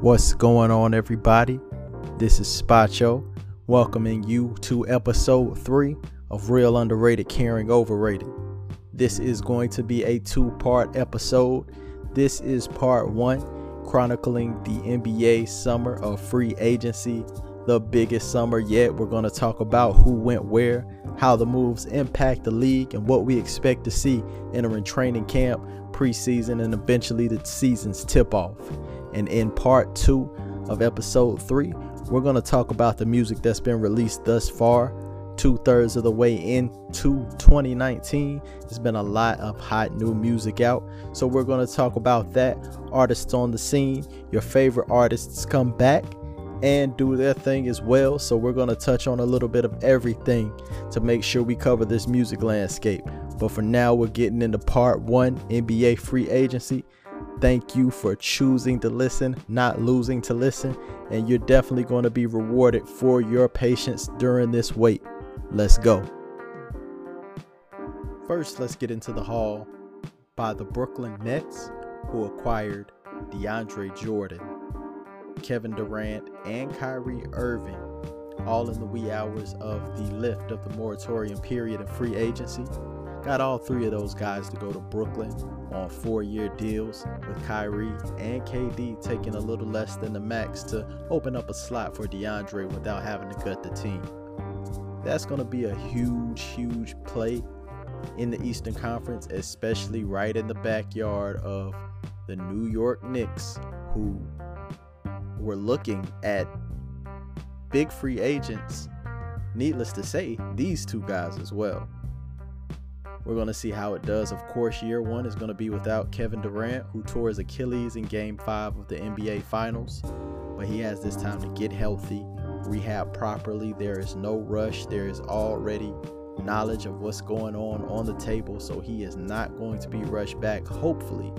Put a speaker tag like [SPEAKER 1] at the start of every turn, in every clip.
[SPEAKER 1] What's going on, everybody? This is Spacho, welcoming you to episode three of Real Underrated Caring Overrated. This is going to be a two part episode. This is part one, chronicling the NBA summer of free agency, the biggest summer yet. We're going to talk about who went where, how the moves impact the league, and what we expect to see entering training camp, preseason, and eventually the season's tip off. And in part two of episode three, we're going to talk about the music that's been released thus far. Two thirds of the way into 2019, there's been a lot of hot new music out. So, we're going to talk about that. Artists on the scene, your favorite artists come back and do their thing as well. So, we're going to touch on a little bit of everything to make sure we cover this music landscape. But for now, we're getting into part one NBA free agency. Thank you for choosing to listen, not losing to listen, and you're definitely going to be rewarded for your patience during this wait. Let's go. First, let's get into the haul by the Brooklyn Nets, who acquired DeAndre Jordan, Kevin Durant, and Kyrie Irving, all in the wee hours of the lift of the moratorium period of free agency. Got all three of those guys to go to Brooklyn on four year deals, with Kyrie and KD taking a little less than the max to open up a slot for DeAndre without having to cut the team. That's going to be a huge, huge play in the Eastern Conference, especially right in the backyard of the New York Knicks, who were looking at big free agents. Needless to say, these two guys as well. We're going to see how it does. Of course, year one is going to be without Kevin Durant, who tore his Achilles in game five of the NBA Finals. But he has this time to get healthy, rehab properly. There is no rush. There is already knowledge of what's going on on the table. So he is not going to be rushed back, hopefully.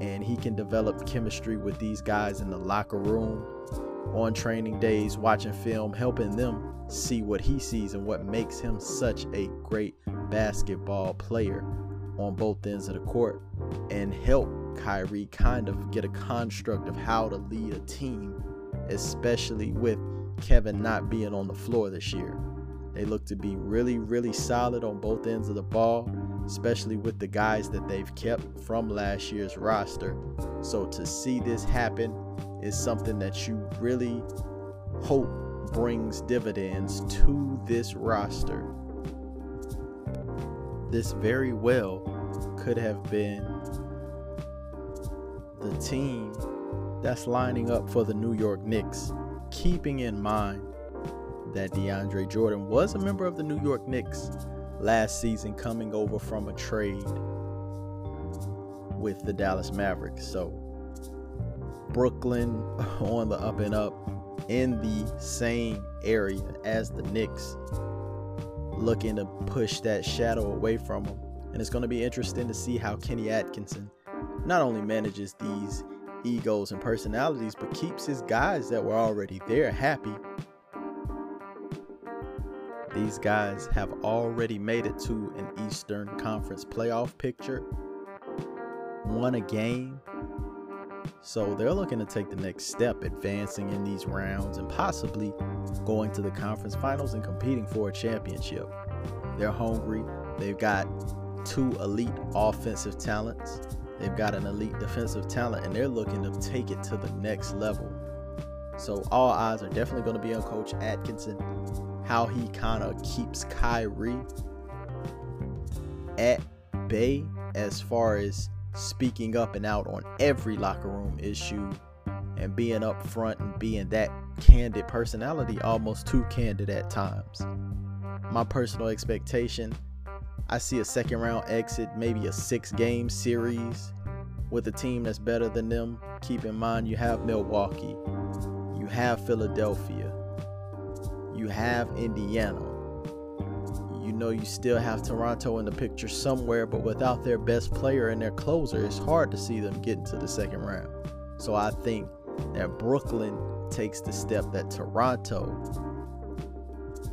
[SPEAKER 1] And he can develop chemistry with these guys in the locker room, on training days, watching film, helping them see what he sees and what makes him such a great basketball player on both ends of the court and help Kyrie kind of get a construct of how to lead a team, especially with Kevin not being on the floor this year. They look to be really, really solid on both ends of the ball, especially with the guys that they've kept from last year's roster. So to see this happen is something that you really hope brings dividends to this roster this very well could have been the team that's lining up for the New York Knicks, keeping in mind that DeAndre Jordan was a member of the New York Knicks last season, coming over from a trade with the Dallas Mavericks. So, Brooklyn on the up and up in the same area as the Knicks looking to push that shadow away from him. And it's going to be interesting to see how Kenny Atkinson not only manages these egos and personalities, but keeps his guys that were already there happy. These guys have already made it to an Eastern Conference playoff picture, won a game. So they're looking to take the next step, advancing in these rounds and possibly going to the conference finals and competing for a championship. They're hungry. They've got two elite offensive talents. They've got an elite defensive talent, and they're looking to take it to the next level. So all eyes are definitely going to be on Coach Atkinson, how he kind of keeps Kyrie at bay as far as speaking up and out on every locker room issue and being up front and being that candid personality, almost too candid at times. My personal expectation, I see a second round exit, maybe a six game series with a team that's better than them. Keep in mind, you have Milwaukee, you have Philadelphia, you have Indiana. You know, you still have Toronto in the picture somewhere, but without their best player and their closer, it's hard to see them getting to the second round. So I think that Brooklyn takes the step that Toronto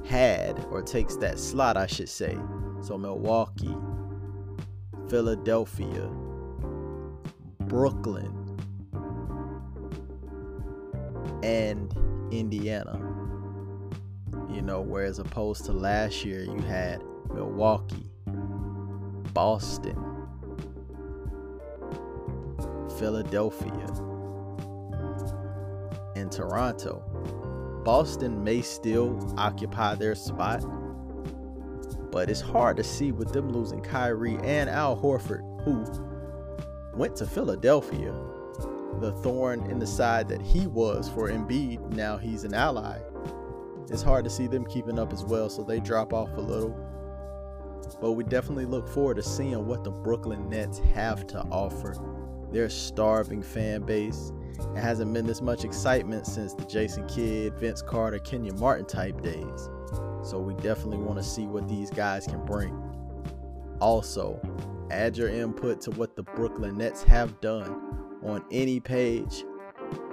[SPEAKER 1] had, or takes that slot, I should say. So Milwaukee, Philadelphia, Brooklyn, and Indiana. Know, whereas opposed to last year, you had Milwaukee, Boston, Philadelphia, and Toronto. Boston may still occupy their spot, but it's hard to see with them losing Kyrie and Al Horford, who went to Philadelphia. The thorn in the side that he was for Embiid, now he's an ally. It's hard to see them keeping up as well, so they drop off a little. But we definitely look forward to seeing what the Brooklyn Nets have to offer. Their starving fan base. It hasn't been this much excitement since the Jason Kidd, Vince Carter, Kenyon Martin type days. So we definitely want to see what these guys can bring. Also, add your input to what the Brooklyn Nets have done on any page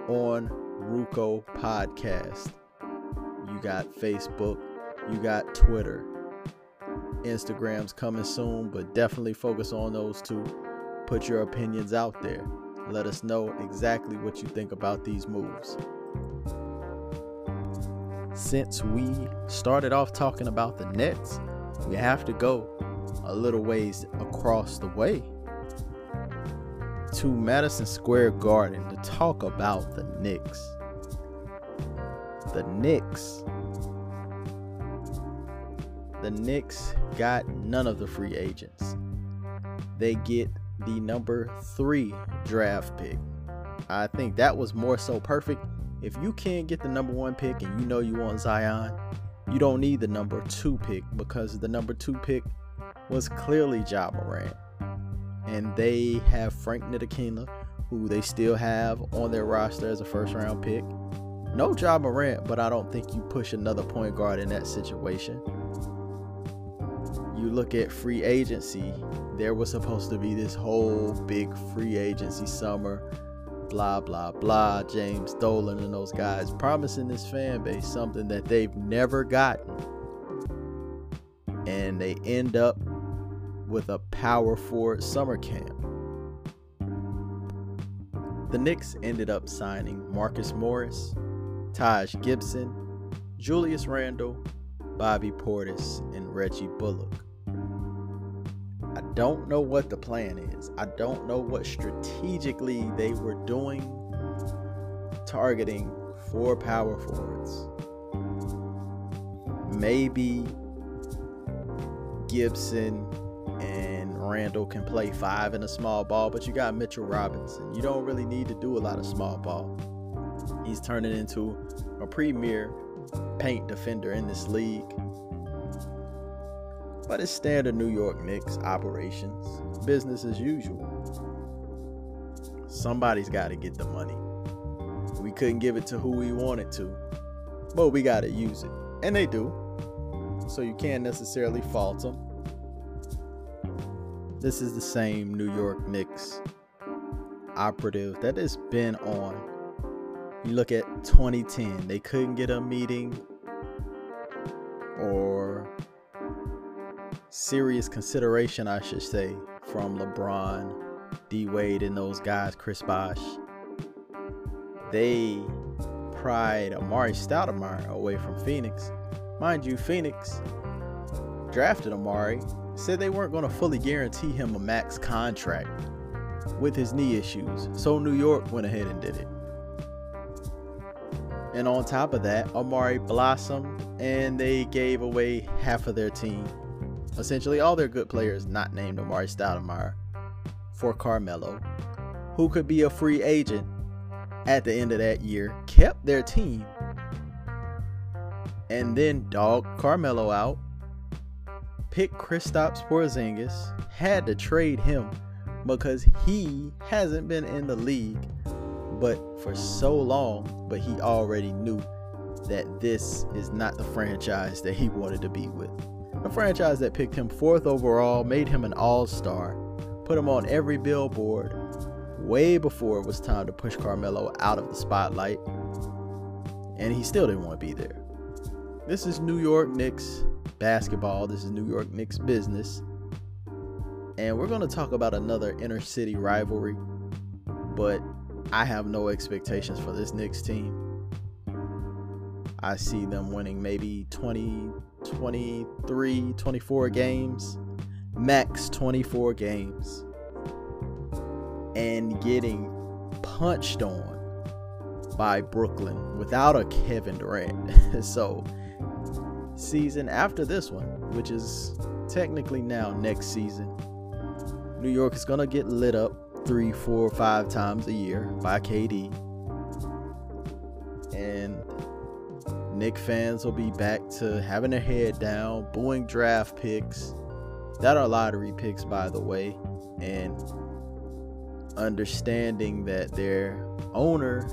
[SPEAKER 1] on Ruco Podcast. Got Facebook, you got Twitter, Instagram's coming soon, but definitely focus on those two. Put your opinions out there. Let us know exactly what you think about these moves. Since we started off talking about the Nets, we have to go a little ways across the way to Madison Square Garden to talk about the Knicks. The Knicks the Knicks got none of the free agents. They get the number three draft pick. I think that was more so perfect. If you can't get the number one pick and you know you want Zion, you don't need the number two pick because the number two pick was clearly Ja Morant. And they have Frank Ntilikina, who they still have on their roster as a first round pick. No Ja Morant, but I don't think you push another point guard in that situation you look at free agency, there was supposed to be this whole big free agency summer, blah, blah, blah. James Dolan and those guys promising this fan base something that they've never gotten. And they end up with a power forward summer camp. The Knicks ended up signing Marcus Morris, Taj Gibson, Julius Randle, Bobby Portis, and Reggie Bullock don't know what the plan is. I don't know what strategically they were doing targeting four power forwards. Maybe Gibson and Randle can play five in a small ball, but you got Mitchell Robinson. You don't really need to do a lot of small ball. He's turning into a premier paint defender in this league but it's standard New York Knicks operations, business as usual. Somebody's got to get the money. We couldn't give it to who we wanted to, but we got to use it. And they do. So you can't necessarily fault them. This is the same New York Knicks operative that has been on. You look at 2010, they couldn't get a meeting or serious consideration, I should say, from LeBron, D Wade, and those guys, Chris Bosh. They pried Amar'e Stoudemire away from Phoenix. Mind you, Phoenix drafted Amar'e, said they weren't going to fully guarantee him a max contract with his knee issues, so New York went ahead and did it. And on top of that, Amar'e blossomed and they gave away half of their team essentially all their good players not named Amar'e Stoudemire for Carmelo, who could be a free agent at the end of that year, kept their team, and then dogged Carmelo out, picked Kristaps Porzingis, had to trade him because he hasn't been in the league but for so long, but he already knew that this is not the franchise that he wanted to be with. A franchise that picked him fourth overall, made him an all star, put him on every billboard way before it was time to push Carmelo out of the spotlight. And he still didn't want to be there. This is New York Knicks basketball. This is New York Knicks business. And we're going to talk about another inner city rivalry. But I have no expectations for this Knicks team. I see them winning maybe 20, 23, 24 games, max 24 games, and getting punched on by Brooklyn without a Kevin Durant. so, season after this one, which is technically now next season, New York is going to get lit up three, four, five times a year by KD. Knick fans will be back to having their head down, booing draft picks that are lottery picks, by the way, and understanding that their owner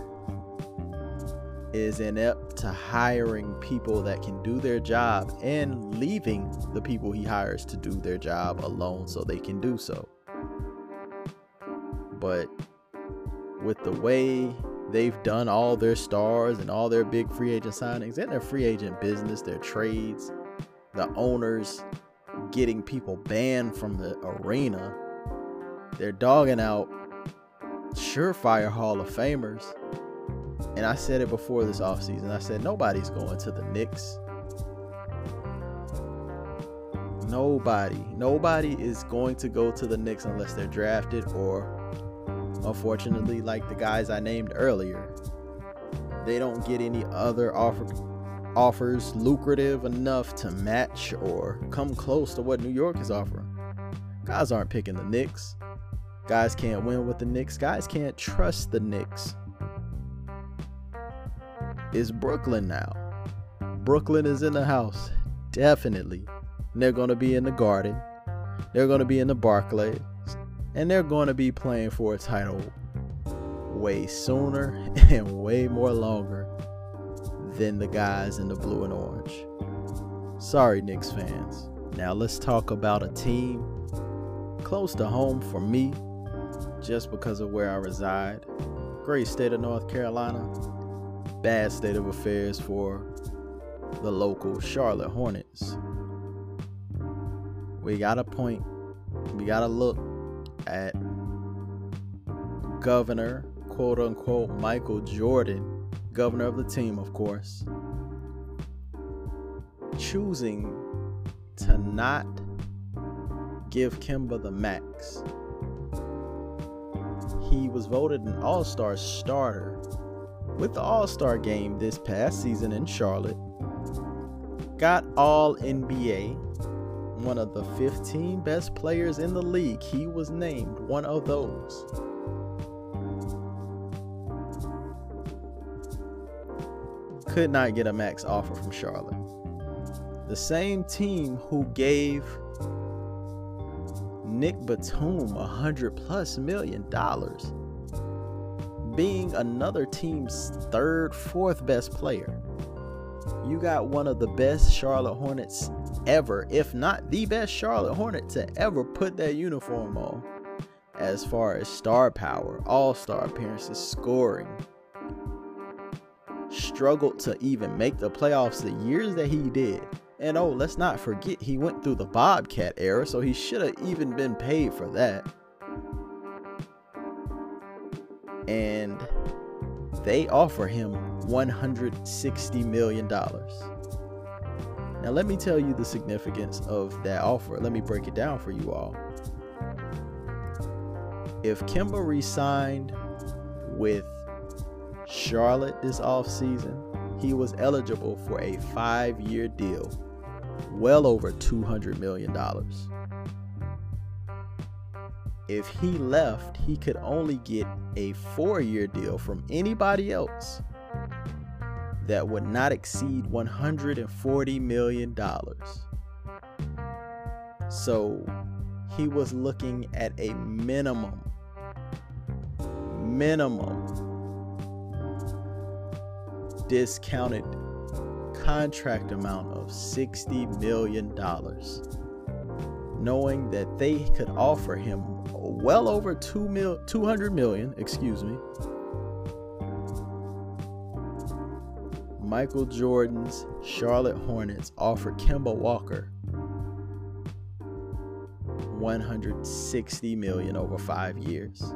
[SPEAKER 1] is inept to hiring people that can do their job and leaving the people he hires to do their job alone so they can do so. But with the way they've done all their stars and all their big free agent signings and their free agent business, their trades, the owners getting people banned from the arena, they're dogging out surefire Hall of Famers. And I said it before this offseason. I said nobody's going to the Knicks. Nobody. Nobody is going to go to the Knicks unless they're drafted or Unfortunately, like the guys I named earlier, they don't get any other offer offers lucrative enough to match or come close to what New York is offering. Guys aren't picking the Knicks. Guys can't win with the Knicks. Guys can't trust the Knicks. It's Brooklyn now. Brooklyn is in the house. Definitely. And they're going to be in the Garden. They're going to be in the Barclays and they're going to be playing for a title way sooner and way more longer than the guys in the blue and orange. Sorry, Knicks fans. Now let's talk about a team close to home for me just because of where I reside. Great state of North Carolina. Bad state of affairs for the local Charlotte Hornets. We got a point. We got to look at Governor, quote unquote, Michael Jordan, governor of the team, of course, choosing to not give Kemba the max. He was voted an All Star starter with the All Star game this past season in Charlotte. Got All NBA one of the 15 best players in the league. He was named one of those. Could not get a max offer from Charlotte. The same team who gave Nic Batum a hundred plus million dollars, being another team's third, fourth best player. You got one of the best Charlotte Hornets ever, if not the best Charlotte Hornet to ever put that uniform on. As far as star power, all star appearances, scoring, struggled to even make the playoffs the years that he did. And oh, let's not forget he went through the Bobcat era, so he should have even been paid for that. And they offer him $160 million. Now, let me tell you the significance of that offer. Let me break it down for you all. If Kemba resigned with Charlotte this offseason, he was eligible for a five year deal, well over $200 million. If he left, he could only get a four year deal from anybody else that would not exceed $140 million. So he was looking at a minimum, minimum discounted contract amount of $60 million, knowing that they could offer him well over 2 mil, 200 million, excuse me, Michael Jordan's Charlotte Hornets offered Kemba Walker 160 million over 5 years.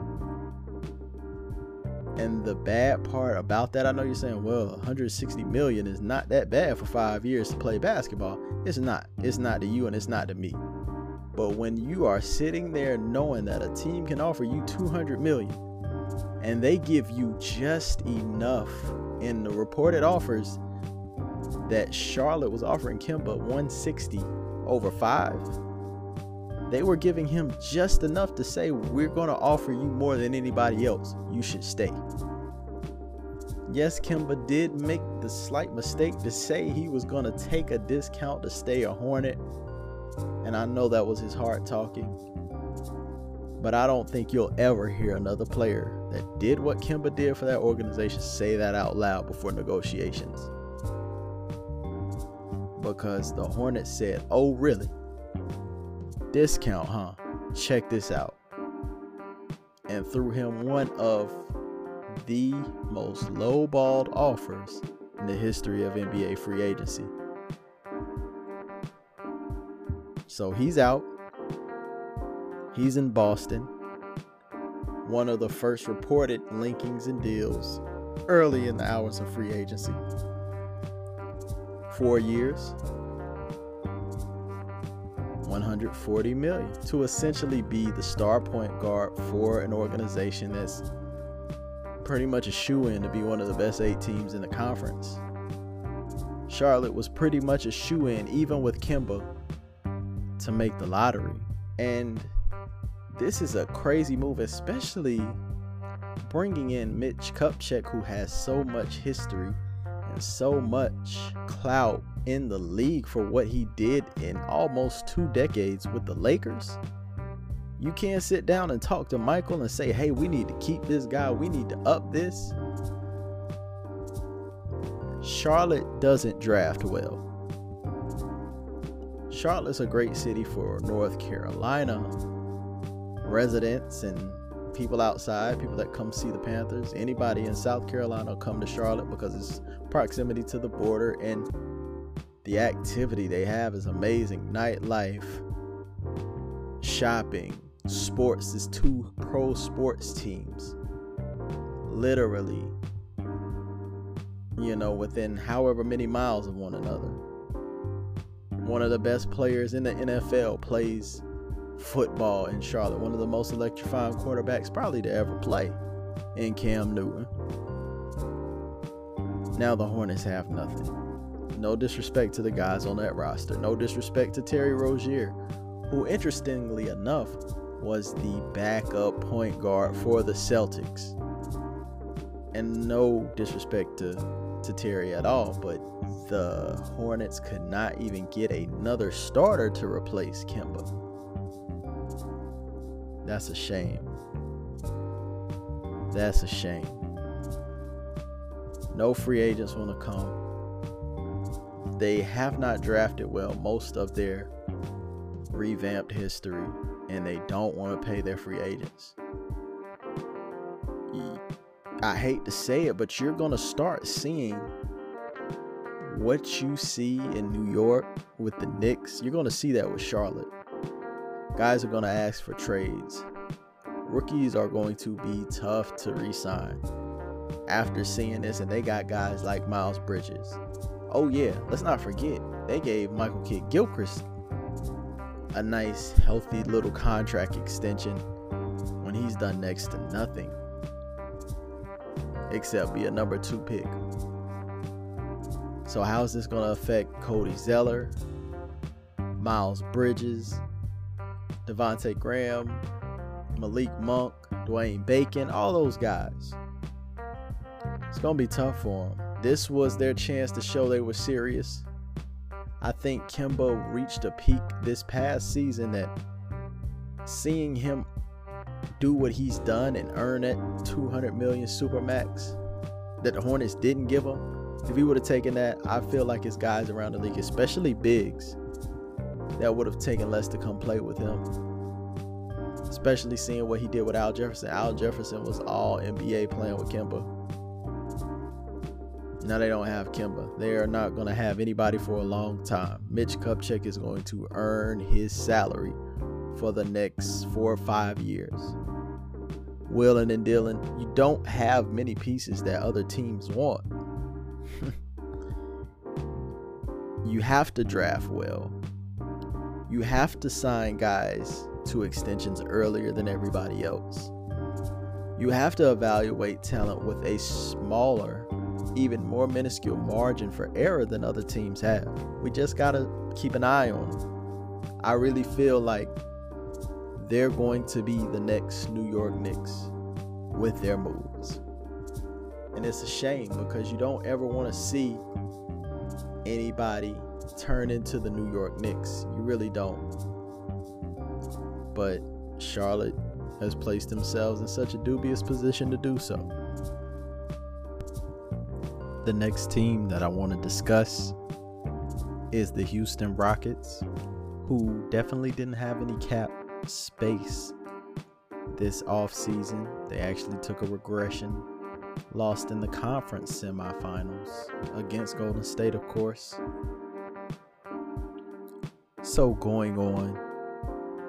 [SPEAKER 1] And the bad part about that, I know you're saying, well, 160 million is not that bad for five years to play basketball. It's not. It's not to you and it's not to me. But when you are sitting there knowing that a team can offer you 200 million and they give you just enough in the reported offers that Charlotte was offering Kemba 160 over five, they were giving him just enough to say, We're going to offer you more than anybody else. You should stay. Yes, Kemba did make the slight mistake to say he was going to take a discount to stay a Hornet. And I know that was his heart talking. But I don't think you'll ever hear another player that did what Kemba did for that organization say that out loud before negotiations. Because the Hornets said, Oh, really? Discount, huh? Check this out. And threw him one of the most lowballed offers in the history of NBA free agency. So he's out. He's in Boston. One of the first reported linkings and deals early in the hours of free agency. Four years, 140 million to essentially be the star point guard for an organization that's pretty much a shoe in to be one of the best eight teams in the conference. Charlotte was pretty much a shoe in, even with Kemba, to make the lottery. And this is a crazy move, especially bringing in Mitch Kupchak, who has so much history and so much clout in the league for what he did in almost two decades with the Lakers. You can't sit down and talk to Michael and say, hey, we need to keep this guy, we need to up this. Charlotte doesn't draft well. Charlotte's a great city for North Carolina residents and people outside, people that come see the Panthers. Anybody in South Carolina come to Charlotte because it's proximity to the border and the activity they have is amazing. Nightlife, shopping, sports. Is two pro sports teams. Literally, you know, within however many miles of one another. One of the best players in the NFL plays football in Charlotte. One of the most electrifying quarterbacks probably to ever play in Cam Newton. Now the Hornets have nothing. No disrespect to the guys on that roster. No disrespect to Terry Rozier, who, interestingly enough, was the backup point guard for the Celtics. And no disrespect to, to Terry at all, but the Hornets could not even get another starter to replace Kemba. That's a shame. That's a shame. No free agents want to come they have not drafted well most of their revamped history and they don't want to pay their free agents. I hate to say it, but you're going to start seeing what you see in New York with the Knicks. You're going to see that with Charlotte. Guys are going to ask for trades. Rookies are going to be tough to re sign after seeing this, and they got guys like Miles Bridges, Oh yeah, let's not forget they gave Michael Kidd Gilchrist a nice, healthy little contract extension when he's done next to nothing except be a number two pick. So how's this going to affect Cody Zeller, Miles Bridges, Devonte Graham, Malik Monk, Dwayne Bacon, all those guys? It's going to be tough for them this was their chance to show they were serious. I think Kemba reached a peak this past season that seeing him do what he's done and earn that 200 million supermax that the Hornets didn't give him. If he would have taken that, I feel like his guys around the league, especially bigs, that would have taken less to come play with him. Especially seeing what he did with Al Jefferson. Al Jefferson was all NBA playing with Kemba. Now they don't have Kemba. They are not going to have anybody for a long time. Mitch Kupchak is going to earn his salary for the next four or five years. Willing and dealing. You don't have many pieces that other teams want. you have to draft well. You have to sign guys to extensions earlier than everybody else. You have to evaluate talent with a smaller, even more minuscule margin for error than other teams have. We just got to keep an eye on them. I really feel like they're going to be the next New York Knicks with their moves. And it's a shame because you don't ever want to see anybody turn into the New York Knicks. You really don't. But Charlotte has placed themselves in such a dubious position to do so. The next team that I want to discuss is the Houston Rockets, who definitely didn't have any cap space this offseason. They actually took a regression, lost in the conference semifinals against Golden State, of course. So, going on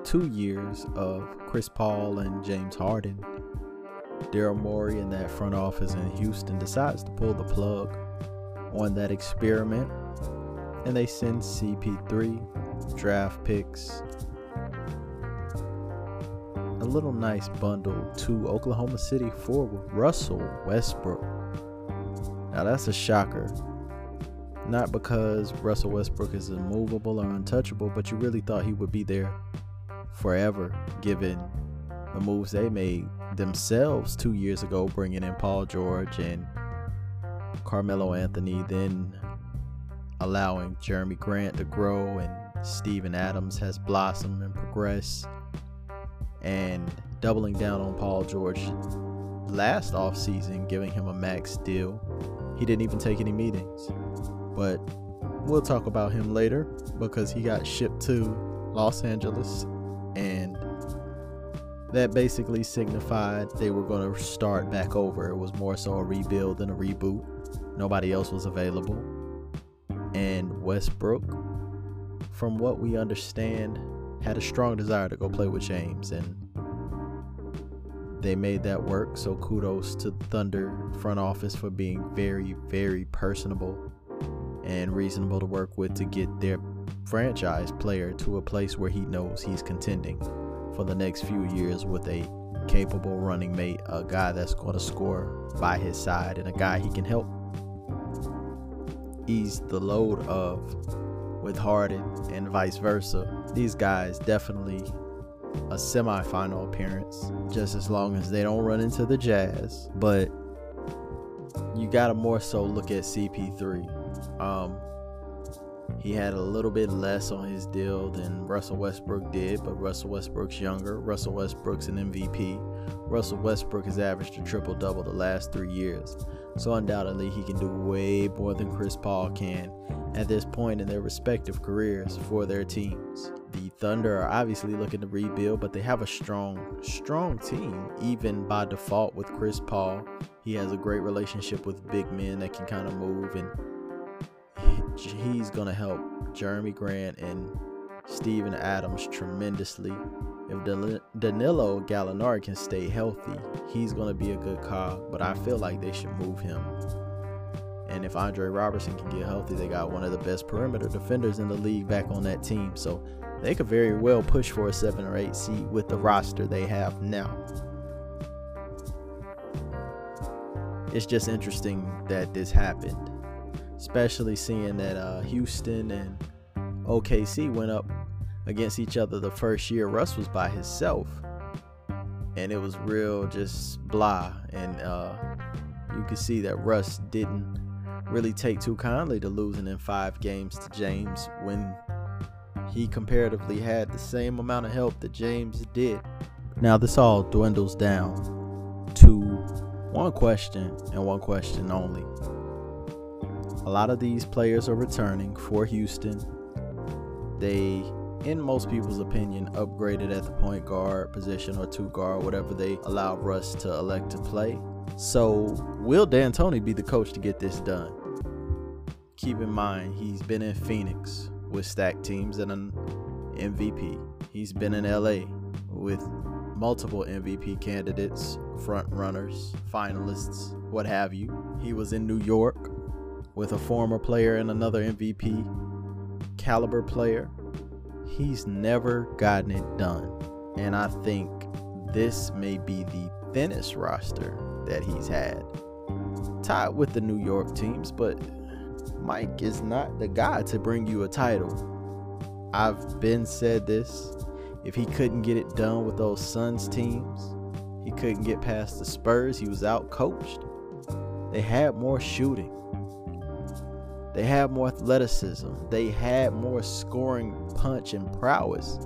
[SPEAKER 1] two years of Chris Paul and James Harden, Daryl Morey in that front office in Houston decides to pull the plug on that experiment and they send CP3 draft picks a little nice bundle to Oklahoma City for Russell Westbrook. Now that's a shocker. Not because Russell Westbrook is immovable or untouchable, but you really thought he would be there forever given the moves they made themselves two years ago, bringing in Paul George and Carmelo Anthony, then allowing Jerami Grant to grow, and Steven Adams has blossomed and progressed and doubling down on Paul George last offseason, giving him a max deal. He didn't even take any meetings. But we'll talk about him later because he got shipped to Los Angeles and that basically signified they were going to start back over. It was more so a rebuild than a reboot. Nobody else was available. And Westbrook, from what we understand, had a strong desire to go play with James, and they made that work. So kudos to Thunder front office for being very, very personable and reasonable to work with to get their franchise player to a place where he knows he's contending for the next few years with a capable running mate, a guy that's going to score by his side, and a guy he can help ease the load of with Harden and vice versa. These guys definitely a semifinal appearance, just as long as they don't run into the Jazz. But you gotta more so look at CP3. Um, he had a little bit less on his deal than Russell Westbrook did, but Russell Westbrook's younger. Russell Westbrook's an MVP. Russell Westbrook has averaged a triple double the last three years. So undoubtedly, he can do way more than Chris Paul can at this point in their respective careers for their teams. The Thunder are obviously looking to rebuild, but they have a strong, strong team, even by default with Chris Paul. He has a great relationship with big men that can kind of move, and he's going to help Jerami Grant and Steven Adams tremendously. If Danilo Gallinari can stay healthy, he's going to be a good cog, but I feel like they should move him. And if Andre Roberson can get healthy, they got one of the best perimeter defenders in the league back on that team. So they could very well push for a seven or eight seed with the roster they have now. It's just interesting that this happened, especially seeing that uh, Houston and OKC went up against each other the first year Russ was by himself, and it was real just blah. And uh, you could see that Russ didn't really take too kindly to losing in five games to James when he comparatively had the same amount of help that James did. Now, this all dwindles down to one question and one question only. A lot of these players are returning for Houston. They, in most people's opinion, upgraded at the point guard position or two guard, whatever they allow Russ to elect to play. So, will D'Antoni be the coach to get this done? Keep in mind, he's been in Phoenix, with stacked teams and an MVP. He's been in LA with multiple MVP candidates, front runners, finalists, what have you. He was in New York with a former player and another MVP caliber player. He's never gotten it done. And I think this may be the thinnest roster that he's had. Tied with the New York teams, but Mike is not the guy to bring you a title. I've been said this. If he couldn't get it done with those Suns teams, he couldn't get past the Spurs. He was out coached. They had more shooting. They had more athleticism. They had more scoring punch and prowess.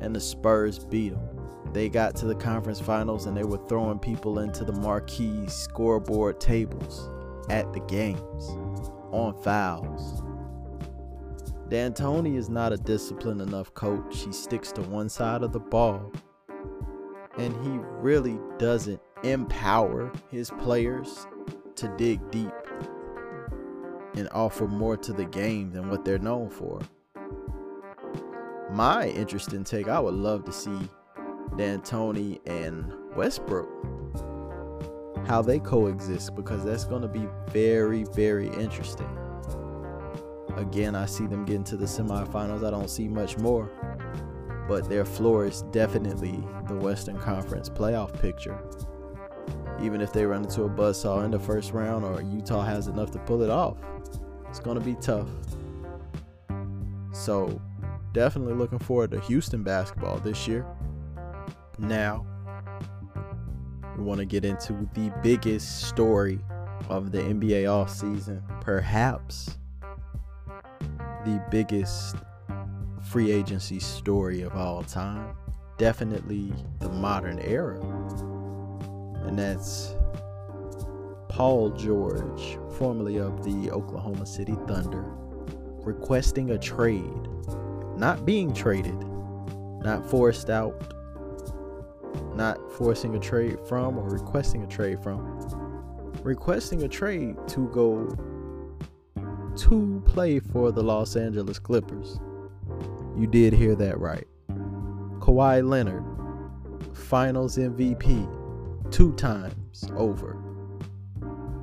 [SPEAKER 1] And the Spurs beat them. They got to the conference finals and they were throwing people into the marquee scoreboard tables at the games on fouls. D'Antoni is not a disciplined enough coach. He sticks to one side of the ball. And he really doesn't empower his players to dig deep and offer more to the game than what they're known for. My interesting take, I would love to see D'Antoni and Westbrook how they coexist because that's going to be very, very interesting. Again, I see them getting to the semifinals. I don't see much more, but their floor is definitely the Western Conference playoff picture. Even if they run into a buzzsaw in the first round or Utah has enough to pull it off, it's going to be tough. So, definitely looking forward to Houston basketball this year. Now, we want to get into the biggest story of the NBA offseason, perhaps the biggest free agency story of all time. Definitely the modern era. And that's Paul George, formerly of the Oklahoma City Thunder, requesting a trade. Not being traded, not forced out, not forcing a trade from or requesting a trade from. Requesting a trade to go to play for the Los Angeles Clippers. You did hear that right. Kawhi Leonard, finals MVP, two times over.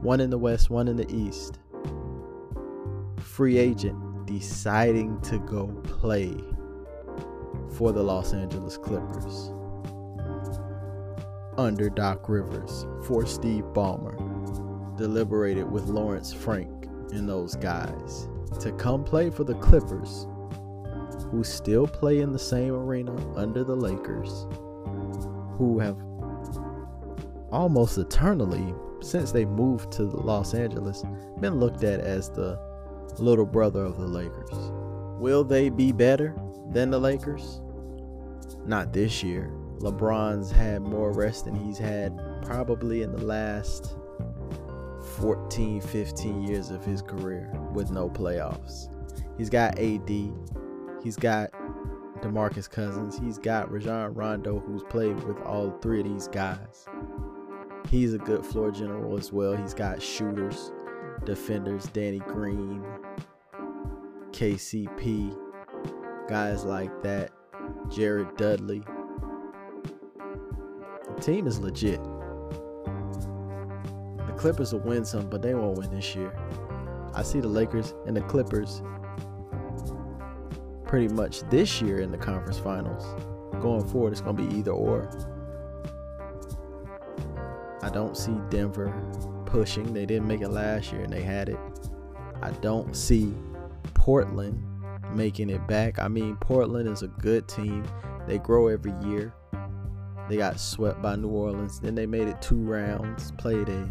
[SPEAKER 1] One in the West, one in the East. Free agent deciding to go play for the Los Angeles Clippers. Under Doc Rivers for Steve Ballmer. Deliberated with Lawrence Frank and those guys to come play for the Clippers, who still play in the same arena under the Lakers, who have almost eternally, since they moved to Los Angeles, been looked at as the little brother of the Lakers. Will they be better than the Lakers? Not this year. LeBron's had more rest than he's had probably in the last 14, 15 years of his career with no playoffs. He's got AD, he's got DeMarcus Cousins, he's got Rajon Rondo, who's played with all three of these guys. He's a good floor general as well. He's got shooters, defenders, Danny Green, KCP, guys like that, Jared Dudley. The team is legit. The Clippers will win some, but they won't win this year. I see the Lakers and the Clippers pretty much this year in the conference finals. Going forward, it's going to be either or. I don't see Denver pushing. They didn't make it last year and they had it. I don't see Portland making it back. I mean, Portland is a good team. They grow every year. They got swept by New Orleans. Then they made it two rounds, played a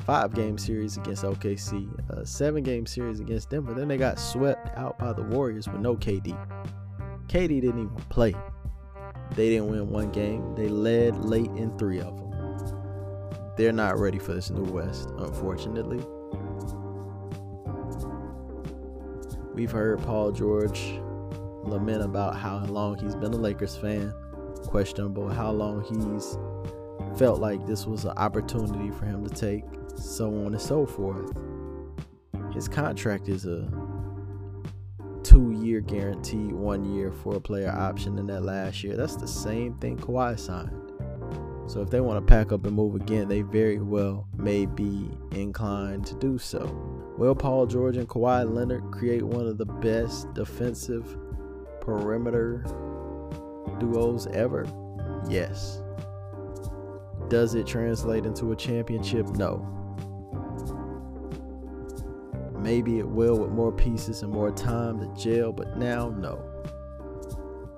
[SPEAKER 1] five game series against OKC, a seven game series against Denver. Then they got swept out by the Warriors with no KD. KD didn't even play. They didn't win one game. They led late in three of them. They're not ready for this new West, unfortunately. We've heard Paul George lament about how long he's been a Lakers fan. Questionable how long he's felt like this was an opportunity for him to take so on and so forth. His contract is a two year guarantee, one year for a player option in that last year. That's the same thing Kawhi signed. So if they want to pack up and move again, they very well may be inclined to do so. Will Paul George and Kawhi Leonard create one of the best defensive perimeter duos ever? Yes. Does it translate into a championship? No. Maybe it will with more pieces and more time to gel, but now, no.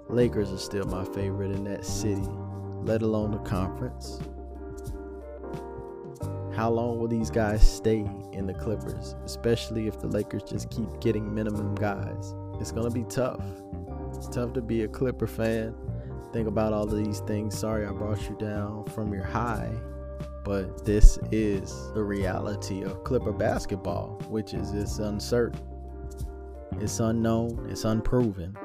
[SPEAKER 1] Lakers are still my favorite in that city, let alone the conference. How long will these guys stay in the Clippers, especially if the Lakers just keep getting minimum guys? It's going to be tough. It's tough to be a Clipper fan. Think about all of these things. Sorry I brought you down from your high but this is the reality of Clipper basketball, which is it's uncertain, it's unknown, it's unproven.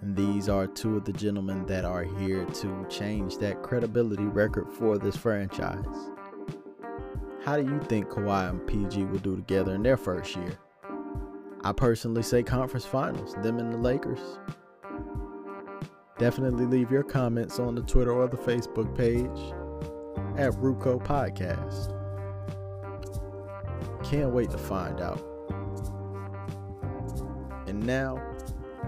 [SPEAKER 1] And these are two of the gentlemen that are here to change that credibility record for this franchise. How do you think Kawhi and PG will do together in their first year? I personally say conference finals, them and the Lakers. Definitely leave your comments on the Twitter or the Facebook page at Ruco Podcast. Can't wait to find out. And now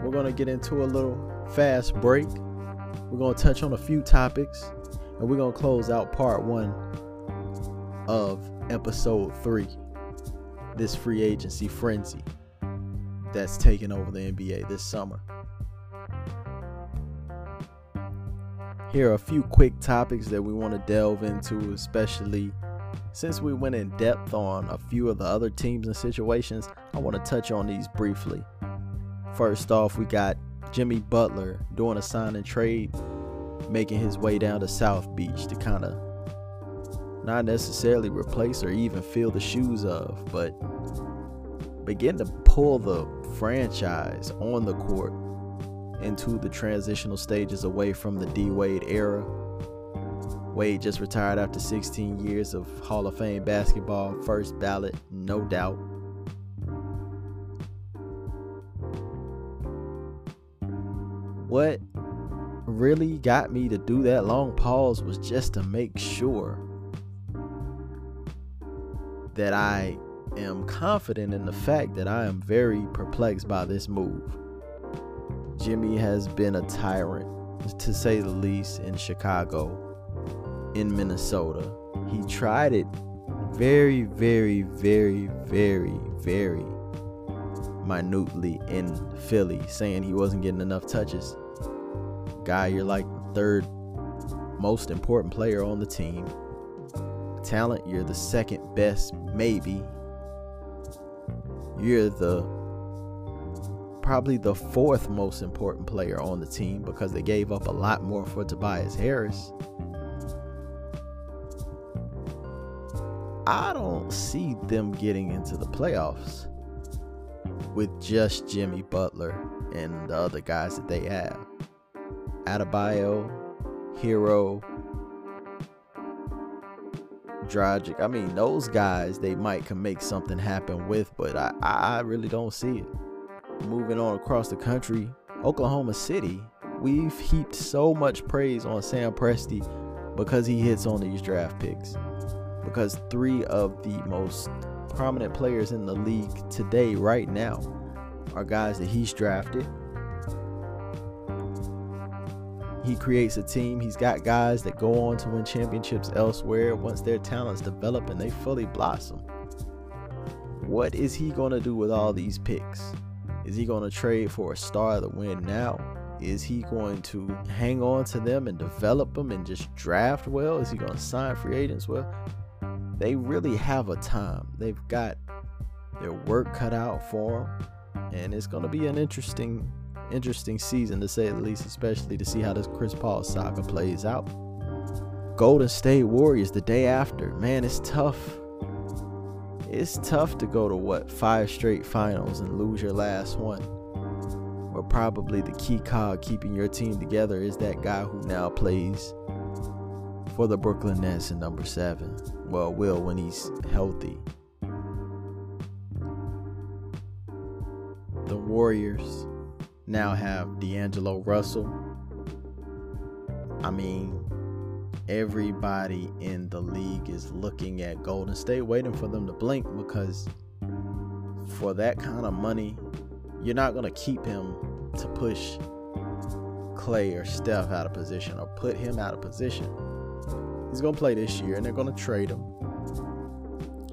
[SPEAKER 1] we're going to get into a little fast break. We're going to touch on a few topics and we're going to close out part one of episode three this free agency frenzy that's taking over the NBA this summer. Here are a few quick topics that we want to delve into, especially since we went in depth on a few of the other teams and situations. I want to touch on these briefly. First off, we got Jimmy Butler doing a sign and trade, making his way down to South Beach to kind of not necessarily replace or even fill the shoes of, but begin to pull the franchise on the court into the transitional stages away from the D Wade era. Wade just retired after 16 years of Hall of Fame basketball, first ballot, no doubt. What really got me to do that long pause was just to make sure that I am confident in the fact that I am very perplexed by this move. Jimmy has been a tyrant, to say the least, in Chicago, in Minnesota. He tried it very, very, very, very, very minutely in Philly, saying he wasn't getting enough touches. Guy, you're like the third most important player on the team. Talent, you're the second best, maybe. You're the probably the fourth most important player on the team because they gave up a lot more for Tobias Harris. I don't see them getting into the playoffs with just Jimmy Butler and the other guys that they have. Adebayo, Herro, Dragic. I mean, those guys they might can make something happen with, but I, I really don't see it moving on across the country, Oklahoma City, we've heaped so much praise on Sam Presti because he hits on these draft picks. Because three of the most prominent players in the league today, right now, are guys that he's drafted. He creates a team. He's got guys that go on to win championships elsewhere once their talents develop and they fully blossom. What is he going to do with all these picks? Is he going to trade for a star to win now? Is he going to hang on to them and develop them and just draft well? Is he going to sign free agents well? They really have a time. They've got their work cut out for them, and it's going to be an interesting, interesting season to say the least, especially to see how this Chris Paul saga plays out. Golden State Warriors the day after. Man, it's tough it's tough to go to what five straight finals and lose your last one. But probably the key cog keeping your team together is that guy who now plays for the Brooklyn Nets in number seven. Well, will when he's healthy. The Warriors now have D'Angelo Russell. I mean, everybody in the league is looking at Golden State, waiting for them to blink because for that kind of money, you're not going to keep him to push Clay or Steph out of position or put him out of position. He's going to play this year and they're going to trade him.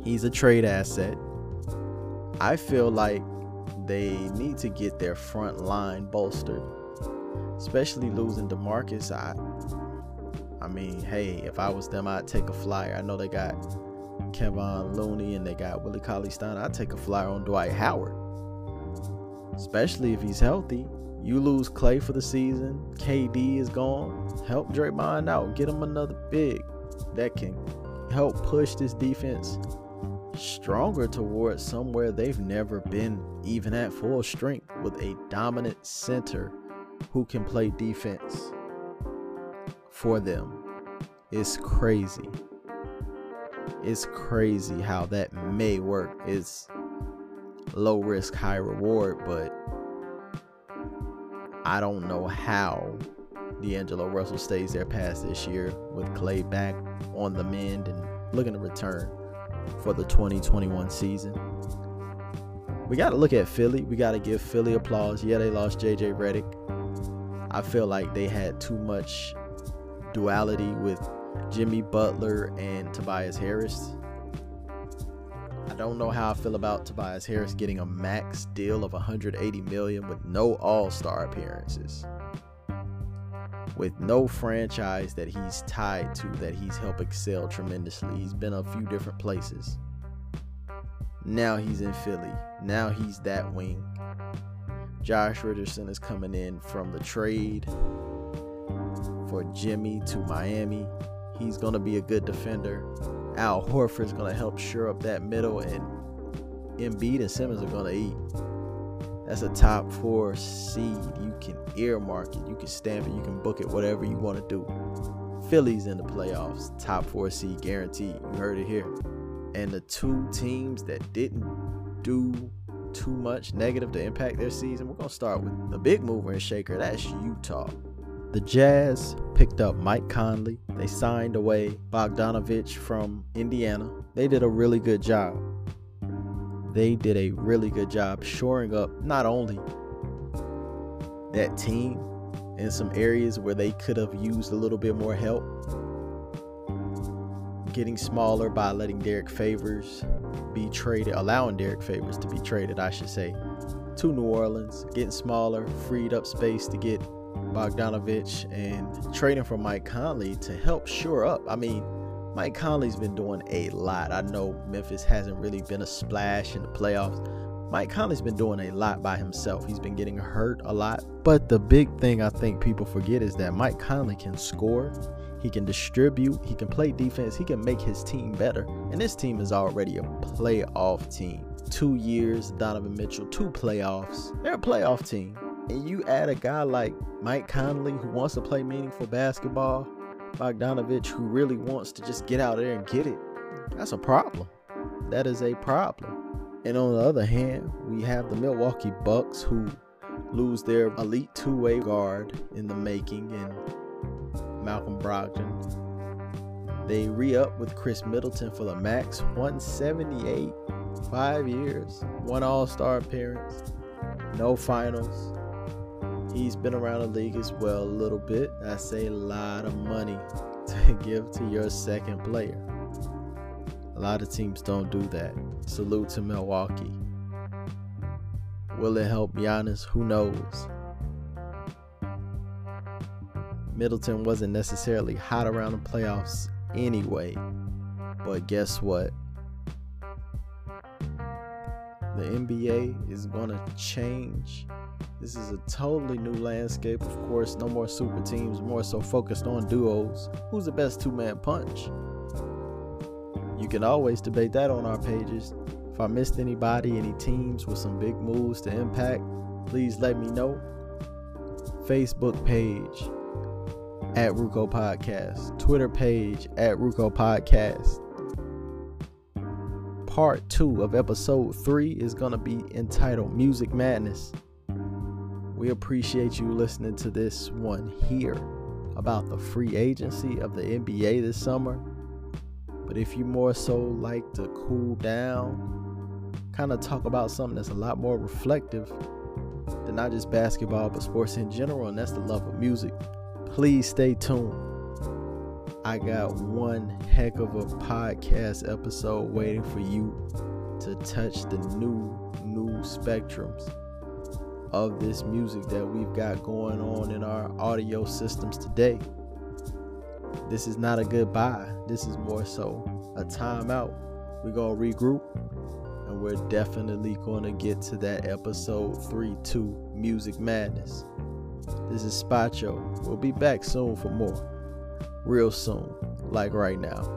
[SPEAKER 1] He's a trade asset. I feel like they need to get their front line bolstered, especially losing DeMarcus. I, I mean, hey, if I was them, I'd take a flyer. I know they got Kevon Looney and they got Willie Cauley Stein. I'd take a flyer on Dwight Howard, especially if he's healthy. You lose Clay for the season. KD is gone. Help Draymond out. Get him another big that can help push this defense stronger towards somewhere they've never been, even at full strength, with a dominant center who can play defense for them. It's crazy. It's crazy how that may work. It's low risk, high reward, but I don't know how D'Angelo Russell stays there past this year with Clay back on the mend and looking to return for the 2021 season. We got to look at Philly. We got to give Philly applause. Yeah, they lost JJ Redick. I feel like they had too much duality with Jimmy Butler and Tobias Harris. I don't know how I feel about Tobias Harris getting a max deal of 180 million with no All-Star appearances with no franchise that he's tied to that he's helped excel tremendously. He's been a few different places. Now he's in Philly. Now he's that wing. Josh Richardson is coming in from the trade for Jimmy to Miami. He's going to be a good defender. Al Horford is going to help shore up that middle, and Embiid and Simmons are going to eat. That's a top four seed. You can earmark it, you can stamp it, you can book it, whatever you want to do. Phillies in the playoffs, top four seed guaranteed. You heard it here. And the two teams that didn't do too much negative to impact their season, we're going to start with the big mover and shaker. That's Utah. The Jazz picked up Mike Conley. They signed away Bogdanovich from Indiana. They did a really good job they did a really good job shoring up not only that team in some areas where they could have used a little bit more help, getting smaller by letting Derrick Favors be traded, allowing Derrick Favors to be traded, I should say, to New Orleans, getting smaller, freed up space to get Bogdanovich and trading for Mike Conley to help shore up. I mean, Mike Conley's been doing a lot. I know Memphis hasn't really been a splash in the playoffs. Mike Conley's been doing a lot by himself. He's been getting hurt a lot. But the big thing I think people forget is that Mike Conley can score, he can distribute, he can play defense, he can make his team better. And this team is already a playoff team. Two years, Donovan Mitchell, two playoffs. They're a playoff team. And you add a guy like Mike Conley who wants to play meaningful basketball, Bogdanovich who really wants to just get out there and get it, that's a problem. That is a problem. And on the other hand, we have the Milwaukee Bucks who lose their elite two-way guard in the making and Malcolm Brogdon. They re-up with Khris Middleton for the max, 178, five years, one All-Star appearance, no finals, he's been around the league as well a little bit. That's a lot of money to give to your second player. A lot of teams don't do that. Salute to Milwaukee. Will it help Giannis? Who knows? Middleton wasn't necessarily hot around the playoffs anyway. But guess what? The NBA is going to change this is a totally new landscape, of course. No more super teams, more so focused on duos. Who's the best two man punch? You can always debate that on our pages. If I missed anybody, any teams with some big moves to impact, please let me know. Facebook page at Ruco Podcast, Twitter page at Ruco Podcast. Part two of episode three is going to be entitled Music Madness. We appreciate you listening to this one here about the free agency of the NBA this summer. But if you more so like to cool down, kind of talk about something that's a lot more reflective than not just basketball, but sports in general, and that's the love of music, please stay tuned. I got one heck of a podcast episode waiting for you to touch the new, new spectrums of this music that we've got going on in our audio systems today. This is not a goodbye. This is more so a timeout. We're going to regroup and we're definitely going to get to that episode 3 2 Music Madness. This is Spacho. We'll be back soon for more. Real soon, like right now.